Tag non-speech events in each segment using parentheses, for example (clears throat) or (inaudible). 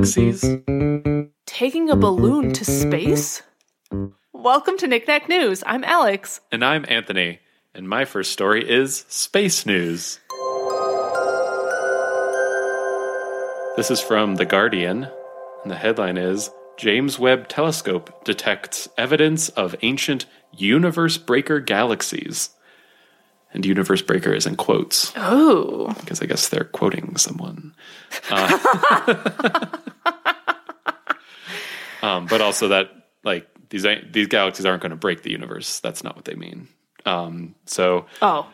galaxies? Taking a balloon to space? Welcome to Knickknack News. I'm Alex. And I'm Anthony, and my first story is Space News. This is from The Guardian, and the headline is James Webb Telescope detects evidence of ancient universe breaker galaxies. And universe breaker is in quotes Oh. because I guess they're quoting someone. (laughs) Uh, um, but also that like these these galaxies aren't going to break the universe. That's not what they mean. Um, so Oh.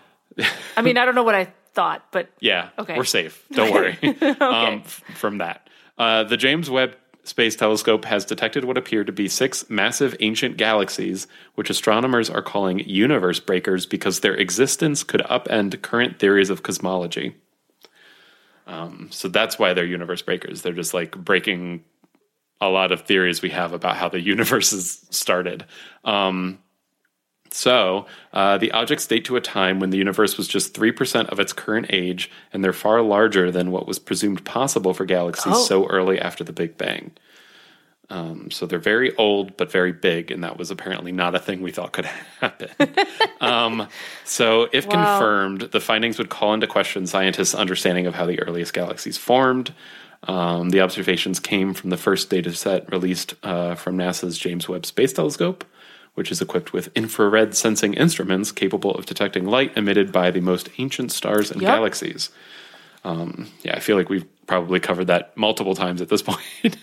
I mean, I don't know what I thought, but (laughs) yeah, Okay. we're safe. Don't worry (laughs) um, f- from that. Uh, the James Webb Space Telescope has detected what appear to be six massive ancient galaxies, which astronomers are calling universe breakers because their existence could upend current theories of cosmology. Um, so that's why they're universe breakers. They're just like breaking a lot of theories we have about how the (laughs) universe is started. Um, so, uh, the objects date to a time when the universe was just 3% of its current age, and they're far larger than what was presumed possible for galaxies Oh. so early after the Big Bang. Um, so, they're very old, but very big, and that was apparently not a thing we thought could (laughs) happen. um, so, if Wow. confirmed, the findings would call into question scientists' understanding of how the earliest galaxies formed. Um, the observations came from the first data set released uh, from NASA's James Webb Space Telescope, which is equipped with infrared sensing instruments capable of detecting light emitted by the most ancient stars and Yep. galaxies. Um, yeah, I feel like we've probably covered that multiple times at this (laughs) point.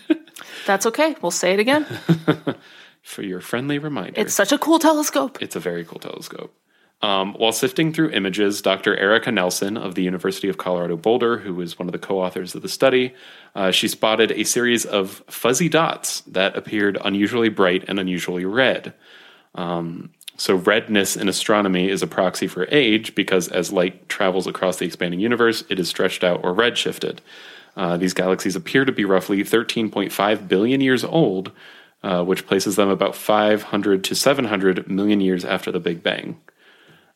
that's okay. We'll say it again. (laughs) For your friendly reminder, It's such a cool telescope. It's a very cool telescope. Um, while sifting through images, Dr. Erica Nelson of the University of Colorado Boulder, who is one of the co authors of the study, uh, she spotted a series of fuzzy dots that appeared unusually bright and unusually red. Um, so, redness in astronomy is a proxy for age because as light travels across the expanding universe, it is stretched out or redshifted. Uh, these galaxies appear to be roughly 13.5 billion years old, uh, which places them about 500 to 700 million years after the Big Bang.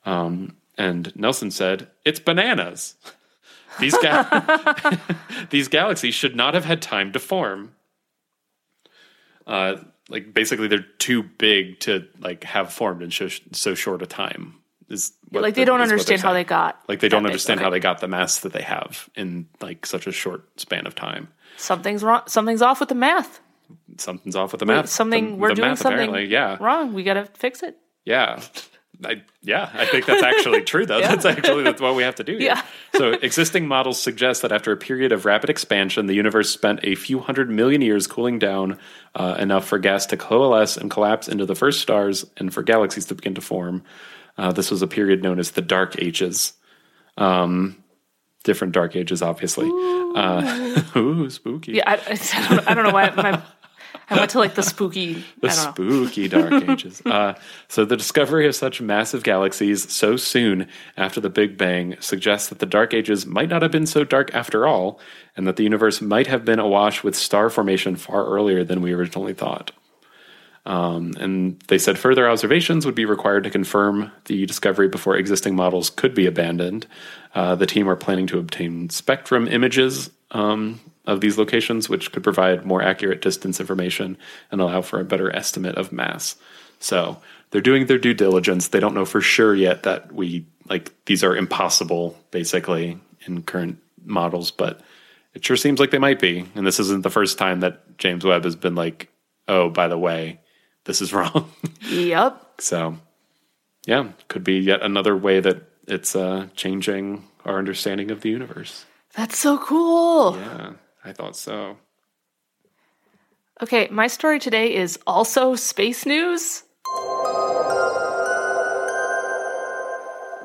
Um, and Nelson said, "It's bananas. (laughs) These ga- (laughs) these galaxies should not have had time to form. Uh, like basically, they're too big to like have formed in so, so short a time. Is what like they the- don't is what they're understand how they got. like they don't big. understand how they got the mass that they have in like such a short span of time. Something's wrong. Something's off with the math. Something's off with the math. Something The- we're the doing math, something apparently. Yeah, wrong. We got to fix it. Yeah. (laughs) I, yeah, I think that's actually true, though. (laughs) That's actually that's what we have to do. Here. Yeah. so, existing models suggest that after a period of rapid expansion, the universe spent a few hundred million years cooling down uh, enough for gas to coalesce and collapse into the first stars and for galaxies to begin to form. Uh, this was a period known as the Dark Ages. Um, different Dark Ages, obviously. Ooh, uh, (laughs) ooh spooky. Yeah, I, I, don't, I don't know why my, I went to like the spooky. (laughs) the I don't know. spooky dark (laughs) ages. Uh, so the discovery of such massive galaxies so soon after the Big Bang suggests that the dark ages might not have been so dark after all, and that the universe might have been awash with star formation far earlier than we originally thought. Um, and they said further observations would be required to confirm the discovery before existing models could be abandoned. Uh, the team are planning to obtain spectrum images um, of these locations, which could provide more accurate distance information and allow for a better estimate of mass. So they're doing their due diligence. They don't know for sure yet that we like these are impossible, basically, in current models, but it sure seems like they might be. And this isn't the first time that James Webb has been like, "Oh, by the way, this is (laughs) wrong." Yep. So, yeah, could be yet another way that it's uh, changing our understanding of the universe. That's so cool. Yeah, I thought so. Okay, my story today is also space news.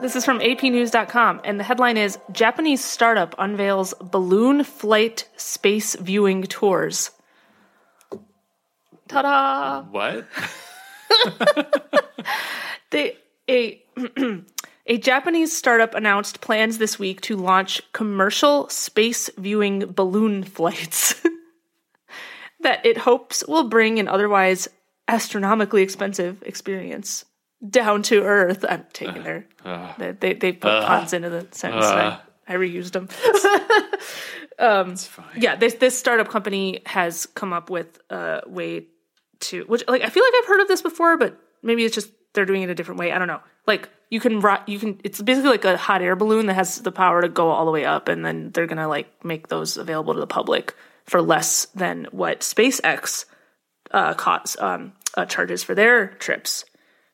This is from apnews.com, and the headline is Japanese startup unveils balloon flight space viewing tours. Ta da! What? (laughs) They, a, (clears throat) a Japanese startup announced plans this week to launch commercial space viewing balloon (laughs) flights (laughs) that it hopes will bring an otherwise astronomically expensive experience down to earth. I'm taking uh, their uh, they they, they put uh, puns into the sentence. today. I reused them. (laughs) Um, it's fine. yeah, this this startup company has come up with a way to which like I feel like I've heard of this before, but maybe it's just they're doing it a different way. I don't know. Like you can you can it's basically like a hot air balloon that has the power to go all the way up, and then they're gonna like make those available to the public for less than what SpaceX uh, costs um, uh, charges for their trips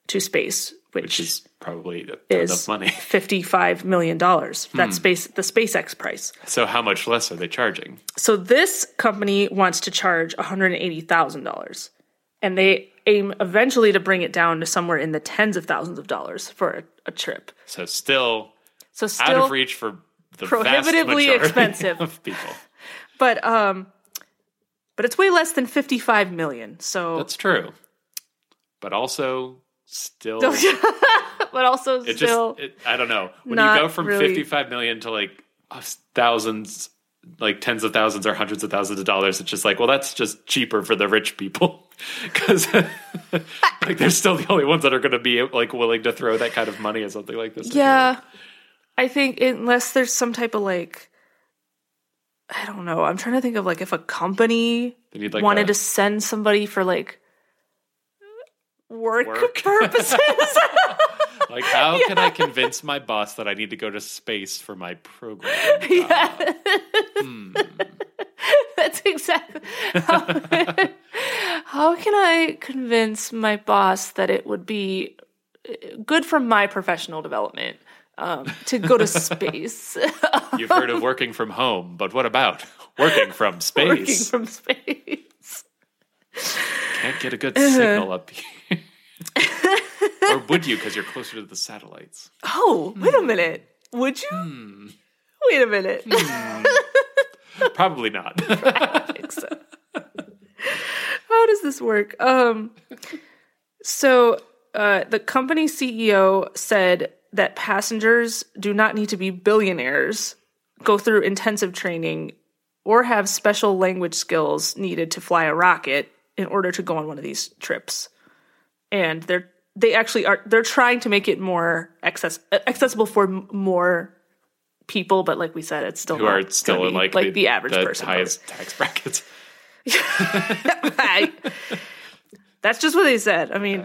to space, which, Which is probably is money. (laughs) fifty-five million dollars. That's space the SpaceX price. So how much less are they charging? So this company wants to charge one hundred eighty thousand dollars, and they aim eventually to bring it down to somewhere in the tens of thousands of dollars for a, a trip. So still So still out of reach for the prohibitively expensive. of people. (laughs) but um, but it's way less than fifty-five million. So, That's true. But also still (laughs) but also it still, just it, I don't know. When you go from really- 55 million to like thousands like tens of thousands or hundreds of thousands of dollars it's just like well that's just cheaper for the rich people (laughs) cuz (laughs) like they're still the only ones that are going to be like willing to throw that kind of money at something like this. yeah. I think unless there's some type of like, I don't know. I'm trying to think of like if a company need like wanted a- to send somebody for like work, Work. purposes. (laughs) Like, how can I (laughs) convince my boss that I need to go to space for my program? (laughs) yeah. (laughs) Hmm. That's exactly how, how can I convince my boss that it would be uh, good for my professional development um, to go to space, You've heard of working from home, but what about working from space? working from space? Can't get a good signal up here. Or would you because you're closer to the satellites? Oh, wait Hmm. a minute. Would you? Wait a minute. Hmm. Probably not. (laughs) I think so. How does this work? Um, so uh, the company CEO said that passengers do not need to be billionaires, go through intensive training, or have special language skills needed to fly a rocket in order to go on one of these trips. And they're they actually are they're trying to make it more access, accessible for m- more people, but like we said, it's still Who are still in like, like the, average the person. highest tax brackets. I- (laughs) (laughs) that's just what they said. I mean,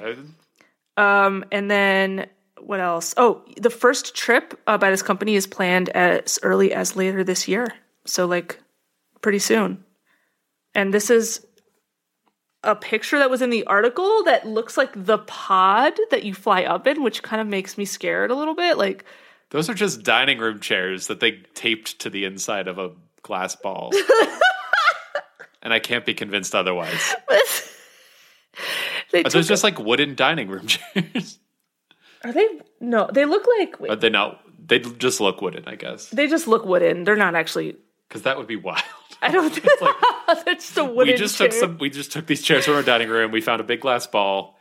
Uh, um, and then what else? Oh, the first trip uh, by this company is planned as early as later this year. So like pretty soon. And this is a picture that was in the article that looks like the pod that you fly up in, which kind of makes me scared a little bit. Like Those are just dining room chairs that they taped to the inside of a glass ball. (laughs) and I can't be convinced otherwise. (laughs) they Are those just like wooden dining room (laughs) chairs? are they no, they look like wait, Are they not? They just look wooden, I guess. they just look wooden. They're not actually Because that would be wild. I don't think (laughs) that's just a wooden we just chair. took some. We just took these chairs from our dining room. We found a big glass ball.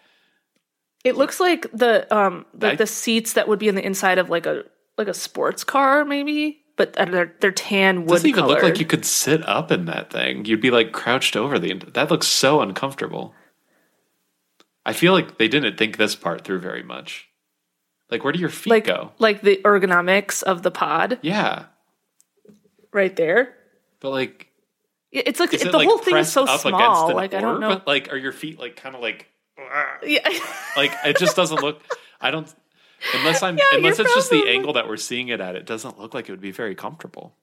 It looks like the um like I- the seats that would be in the inside of like a like a sports car maybe, but they're they're tan wood Doesn't even look like you could sit up in that thing. You'd be like crouched over the. That looks so uncomfortable. I feel like they didn't think this part through very much. Like, where do your feet like go? like the ergonomics of the pod Yeah, right there. but like, It's like it, the like whole thing is so up small. Like I don't orb? know. Like, are your feet like kind of like? Yeah. (laughs) Like it just doesn't look. I don't. Unless I'm. Yeah, unless it's just the angle that we're seeing it at, it doesn't look like it would be very comfortable.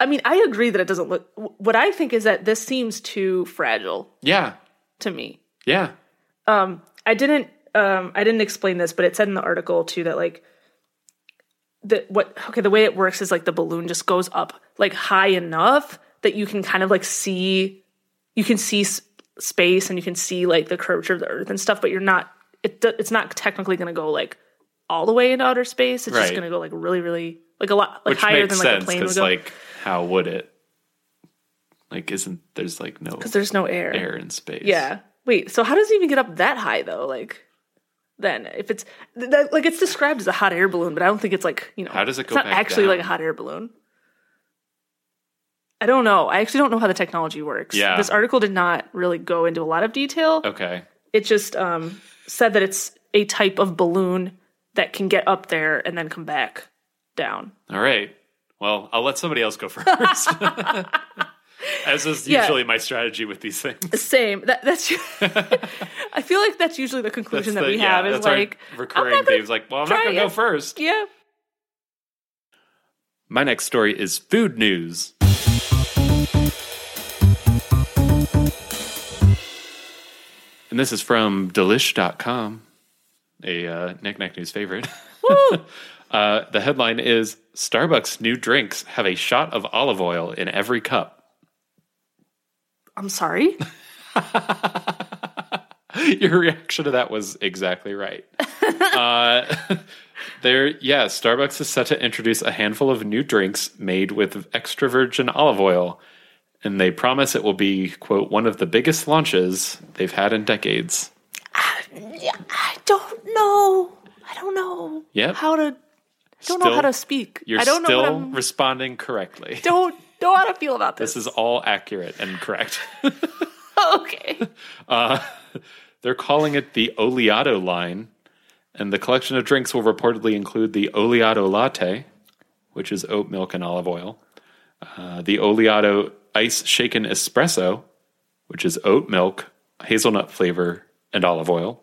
I mean, I agree that it doesn't look. What I think is that this seems too fragile Yeah, to me. yeah. Um, I didn't um I didn't explain this, but it said in the article too that like the what okay, the way it works is like the balloon just goes up like high enough that you can kind of like see you can see s- space and you can see like the curvature of the earth and stuff, but you're not it it's not technically going to go like all the way into outer space. It's just going to go like really really like a lot like Which higher makes than like sense a plane would because, go like, how would it? Like, isn't there's like no because there's no air. air in space? Yeah. Wait, so how does it even get up that high though? Like then if it's that, like it's described as a hot air balloon, but I don't think it's like, you know, How does it go it's not back actually like a hot air balloon. I don't know. I actually don't know how the technology works. Yeah. This article did not really go into a lot of detail. Okay. It just um, said that it's a type of balloon that can get up there and then come back down. All right. Well, I'll let somebody else go first. (laughs) (laughs) As is Yeah. usually my strategy with these things. Same. That, that's. (laughs) I feel like that's usually the conclusion that the- we yeah, have is like recurring I'm not gonna themes. Like, well, I'm not going to go first. Yeah. My next story is food news. And this is from delish.com, a uh, Knickknack News favorite. (laughs) uh, the headline is Starbucks new drinks have a shot of olive oil in every cup. I'm sorry. (laughs) Your reaction to that was exactly right. (laughs) uh, there, yeah, Starbucks is set to introduce a handful of new drinks made with extra virgin olive oil, and they promise it will be quote one of the biggest launches they've had in decades. Yeah, I don't know. I don't know. Yep. How to. I don't know how to speak. You're I don't know still what I'm. responding correctly. (laughs) Don't know how to feel about this. This is all accurate and correct. (laughs) (laughs) okay. They're calling it the Oleato line, and the collection of drinks will reportedly include the Oleato Latte, which is oat milk and olive oil, uh, the Oleato Ice Shaken Espresso, which is oat milk, hazelnut flavor, and olive oil,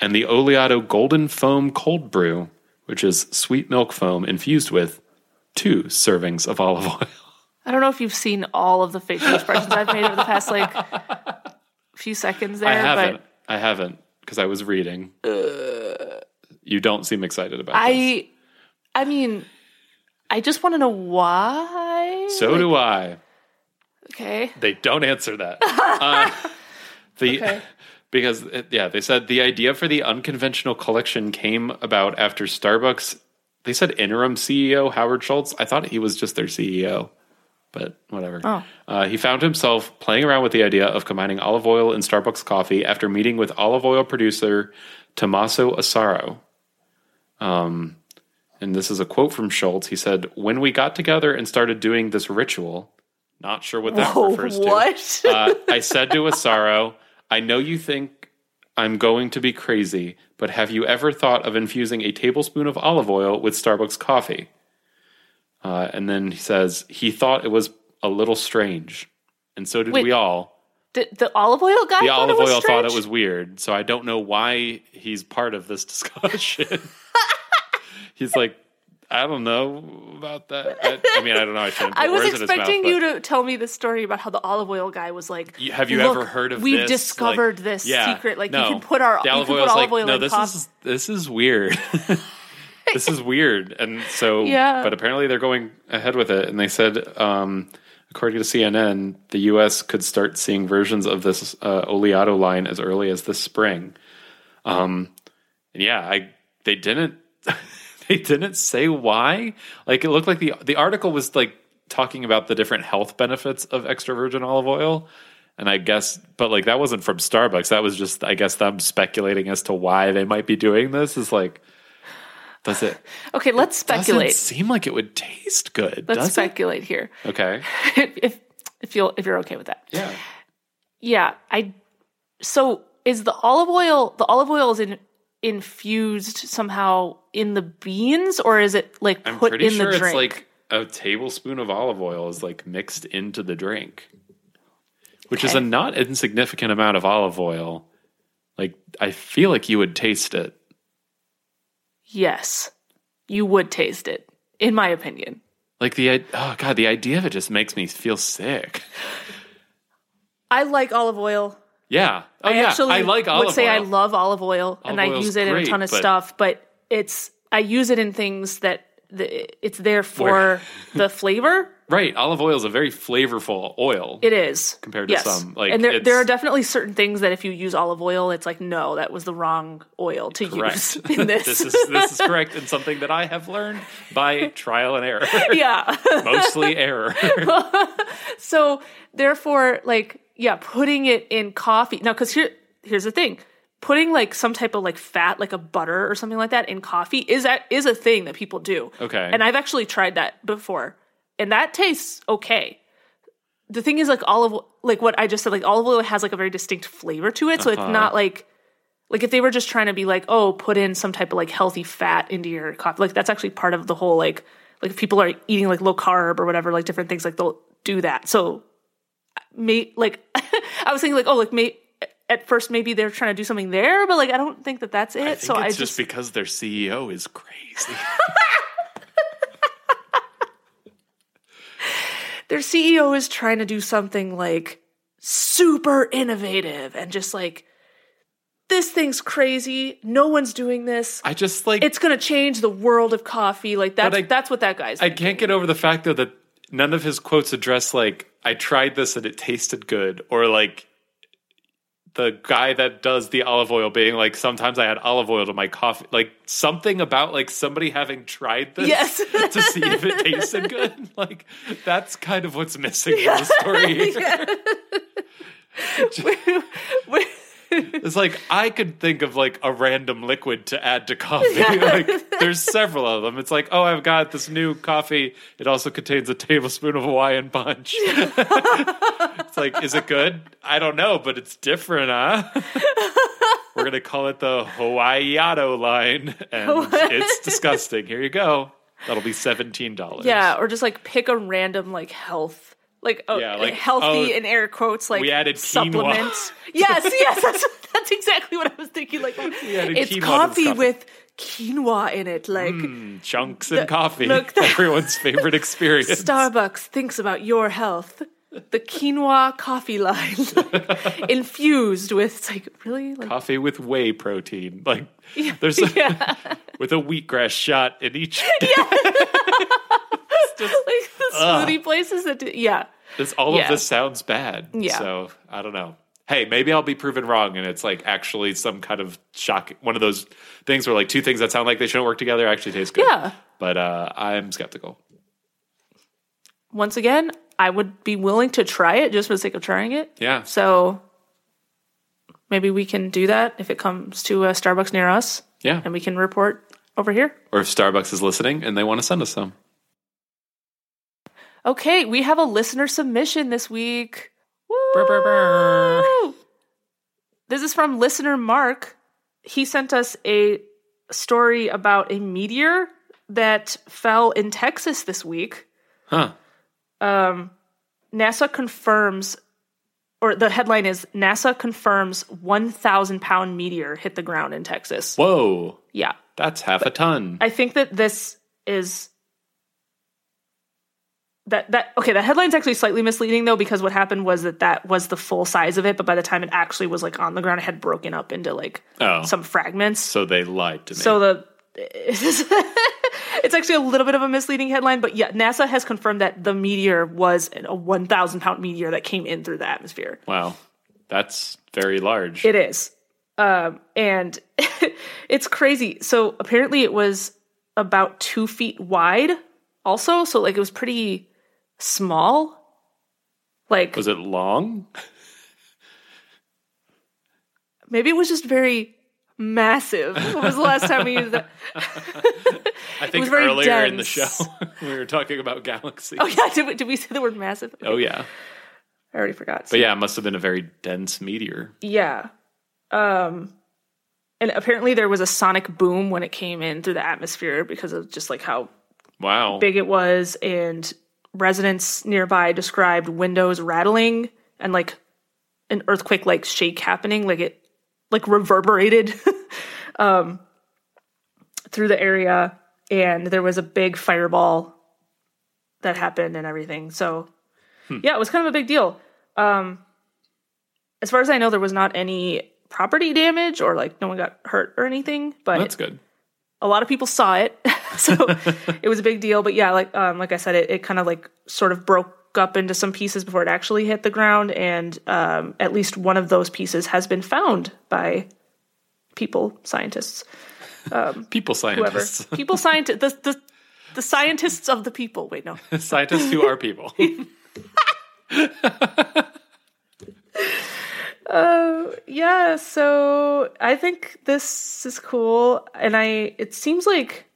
and the Oleato Golden Foam Cold Brew, which is sweet milk foam infused with two servings of olive oil. I don't know if you've seen all of the facial expressions I've made over the past like few seconds there, I haven't. but I haven't because I was reading. you don't seem excited about this. I, I mean, I just want to know why. So do I. Okay. They don't answer that. uh, (laughs) the Okay. (laughs) because yeah, they said the idea for the unconventional collection came about after Starbucks. They said interim CEO Howard Schultz. I thought he was just their CEO, but whatever. Oh. Uh, he found himself playing around with the idea of combining olive oil and Starbucks coffee after meeting with olive oil producer Tommaso Asaro. Um, and this is a quote from Schultz. He said, "When we got together and started doing this ritual, not sure what that Whoa, refers to." what? uh, I (laughs) said to Asaro, I know you think I'm going to be crazy, but have you ever thought of infusing a tablespoon of olive oil with Starbucks coffee? Uh, and then he says he thought it was a little strange. And so did Wait, we all. the, the olive oil guy. The olive oil thought it was weird. So I don't know why he's part of this (laughs) discussion. (laughs) he's like, I don't know about that. I, I mean, I don't know. I shouldn't. (laughs) I was words in his expecting mouth, you to tell me the story about how the olive oil guy was like. Have you "Look, ever heard of We've this? discovered Like, this yeah, secret. Like no. you can put our The olive olive like, oil no, in this coffee. is this is weird. (laughs) this is weird, and so Yeah. But apparently, they're going ahead with it, and they said, um, according to CNN, the U.S. could start seeing versions of this uh, Oleato line as early as this spring. Um, and yeah, I they didn't (laughs) they didn't say why. Like it looked like the the article was like talking about the different health benefits of extra virgin olive oil. And I guess, but like that wasn't from Starbucks. That was just, I guess, them speculating as to why they might be doing this. Is like, does it (sighs) okay, let's doesn't speculate. seem like it would taste good? Let's speculate here. Okay, (laughs) if if you if you're okay with that. yeah. Yeah, I. So is the olive oil? The olive oil is in, infused somehow in the beans, or is it like I'm put pretty in sure the it's drink? like a tablespoon of olive oil is like mixed into the drink, which is a not insignificant amount of olive oil. Like I feel like you would taste it. yes, you would taste it, in my opinion. Like the oh god, the idea of it just makes me feel sick. I like olive oil. Yeah. Oh I yeah. actually I like would olive say I love olive oil, and I use it in a ton of but- stuff. But it's I use it in things that the, it's there for the flavor. (laughs) Right. Olive oil is a very flavorful oil. It is Compared to yes. some, like, and there there are definitely certain things that if you use olive oil, it's like no, that was the wrong oil to Correct. use (laughs) in this. this is this is correct and something that I have learned by trial and error. (laughs) yeah. Mostly error. so therefore, like yeah, putting it in coffee now because here here's the thing. Putting like some type of like fat, like a butter or something like that in coffee is that is a thing that people do. Okay. And I've actually tried that before. And that tastes okay. The thing is like olive like what I just said, like olive oil has like a very distinct flavor to it. So Uh-huh. it's not like like if they were just trying to be like, oh, put in some type of like healthy fat into your coffee, like that's actually part of the whole like like if people are eating like low carb or whatever, like different things, like they'll do that. So, may like (laughs) I was thinking like, oh, like may at first maybe they're trying to do something there, but like I don't think that that's it. I think so it's I just, just because their CEO is crazy. (laughs) their CEO is trying to do something like super innovative and just like this thing's crazy. No one's doing this. I just like It's gonna change the world of coffee. Like that's I- that's what that guy's. I thinking. can't get over the fact though that none of his quotes address like I tried this and it tasted good or like the guy that does the olive oil being like sometimes I add olive oil to my coffee like something about like somebody having tried this Yes. (laughs) to see if it tasted good. (laughs) Like that's kind of what's missing in the (laughs) story Wait, It's like I could think of like a random liquid to add to coffee. (laughs) like there's several of them. It's like, oh, I've got this new coffee. It also contains a tablespoon of Hawaiian punch. (laughs) it's like, is it good? I don't know, but it's different, huh? We're gonna call it the Hawaiiado line, and it's disgusting. Here you go. That'll be seventeen dollars. yeah, or just like pick a random like health. Like, oh, Yeah, like, healthy oh, in air quotes, like we added supplements. (laughs) yes, yes, that's that's exactly what I was thinking. Like, (laughs) it's coffee coffee. with quinoa in it. Like, hmm, chunks and coffee. look, (laughs) the- Everyone's favorite experience. Starbucks thinks about your health. The quinoa coffee line, infused with it's like really like coffee with whey protein. Like there's yeah, with a wheatgrass shot in each. (laughs) like the smoothie places that do, yeah. This, all Yeah. of this sounds bad. Yeah. So I don't know. Hey, maybe I'll be proven wrong, and it's like actually some kind of shock. One of those things where like two things that sound like they shouldn't work together actually taste good. Yeah. But uh, I'm skeptical. Once again, I would be willing to try it just for the sake of trying it. Yeah. So maybe we can do that if it comes to a Starbucks near us, Yeah. and we can report over here. Or if Starbucks is listening and they want to send us some. Okay, we have a listener submission this week. Brr, brr. Woo! This is from listener Mark. He sent us a story about a meteor that fell in Texas this week. Huh. Um, NASA confirms, or the headline is NASA confirms 1,000 pound meteor hit the ground in Texas. Whoa. Yeah. That's half a ton. I think that this is that that okay. The headline's actually slightly misleading though because what happened was that that was the full size of it, but by the time it actually was like on the ground, it had broken up into like Oh. some fragments. so they lied to me. So the (laughs) it's actually a little bit of a misleading headline, but yeah, NASA has confirmed that the meteor was a 1,000 pound meteor that came in through the atmosphere. wow. That's very large. It is. Um, and (laughs) it's crazy. So apparently it was about two feet wide also. So like it was pretty small. Like Was it long? maybe it was just very massive. When was the last time we used that? (laughs) I think was very earlier in the show (laughs) we were talking about galaxies. Oh yeah, did we, did we say the word massive? Oh yeah. I already forgot. But yeah, it must have been a very dense meteor. Yeah. Um and apparently there was a sonic boom when it came in through the atmosphere because of just like how Wow. big it was and residents nearby described windows rattling and like an earthquake like shake happening like it like reverberated (laughs) um through the area. And there was a big fireball that happened and everything. So yeah it was kind of a big deal. Um as far as i know there was not any property damage or like no one got hurt or anything but That's good. A lot of people saw it (laughs) so (laughs) it was a big deal but yeah like um like i said it, it kind of like sort of broke up into some pieces before it actually hit the ground and um at least one of those pieces has been found by people scientists (laughs) People whoever scientists. people scientists the, the the scientists of the people wait no scientists who are people. Oh, yeah so i think this is cool and i it seems like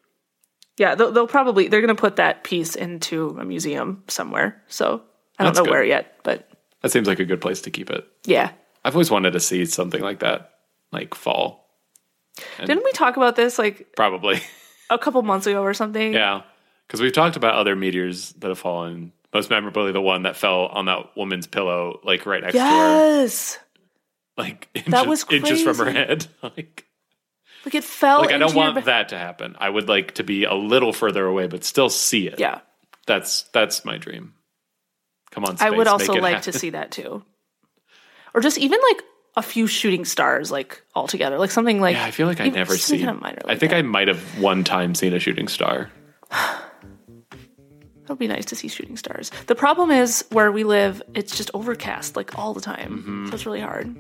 yeah they'll, they'll probably they're gonna put that piece into a museum somewhere so i don't That's know good. where yet but that seems like a good place to keep it. yeah I've always wanted to see something like that, like fall. didn't we talk about this like Probably. a couple months ago or something yeah. Because we've talked about other meteors that have fallen. Most memorably, the one that fell on that woman's pillow, like right next to her, Yes. Like (laughs) inches, That was inches from her head. (laughs) like, Like it fell. like I don't into your want that to happen. I would like to be a little further away, but still see it. Yeah. that's that's my dream. Come on, I would also like happen. to see that too. Or just even like a few shooting stars, like all together, like something like. Yeah, I feel like I never see. kinda minor I think that. I might have one time seen a shooting star. (sighs) It would be nice to see shooting stars. The problem is where we live, it's just overcast like all the time, Mm-hmm. so it's really hard.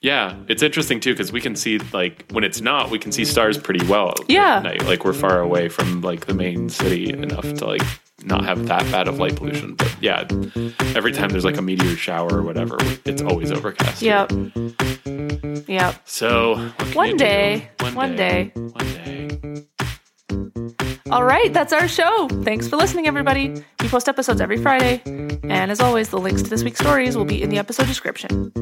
Yeah, it's interesting too because we can see like when it's not, we can see stars pretty well. at Yeah. night. like we're far away from like the main city enough to like not have that bad of light pollution. But yeah, every time there's like a meteor shower or whatever, it's always overcast. Yep. Yep. So One day. one, One day, day. one day. All right, that's our show. Thanks for listening, everybody. We post episodes every Friday. And as always, the links to this week's stories will be in the episode description.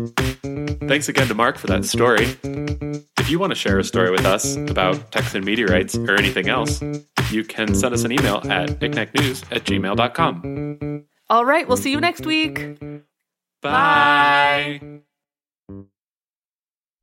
Thanks again to Mark for that story. If you want to share a story with us about Texan meteorites or anything else, you can send us an email at knickknacknews at gmail.com. All right, we'll see you next week. Bye.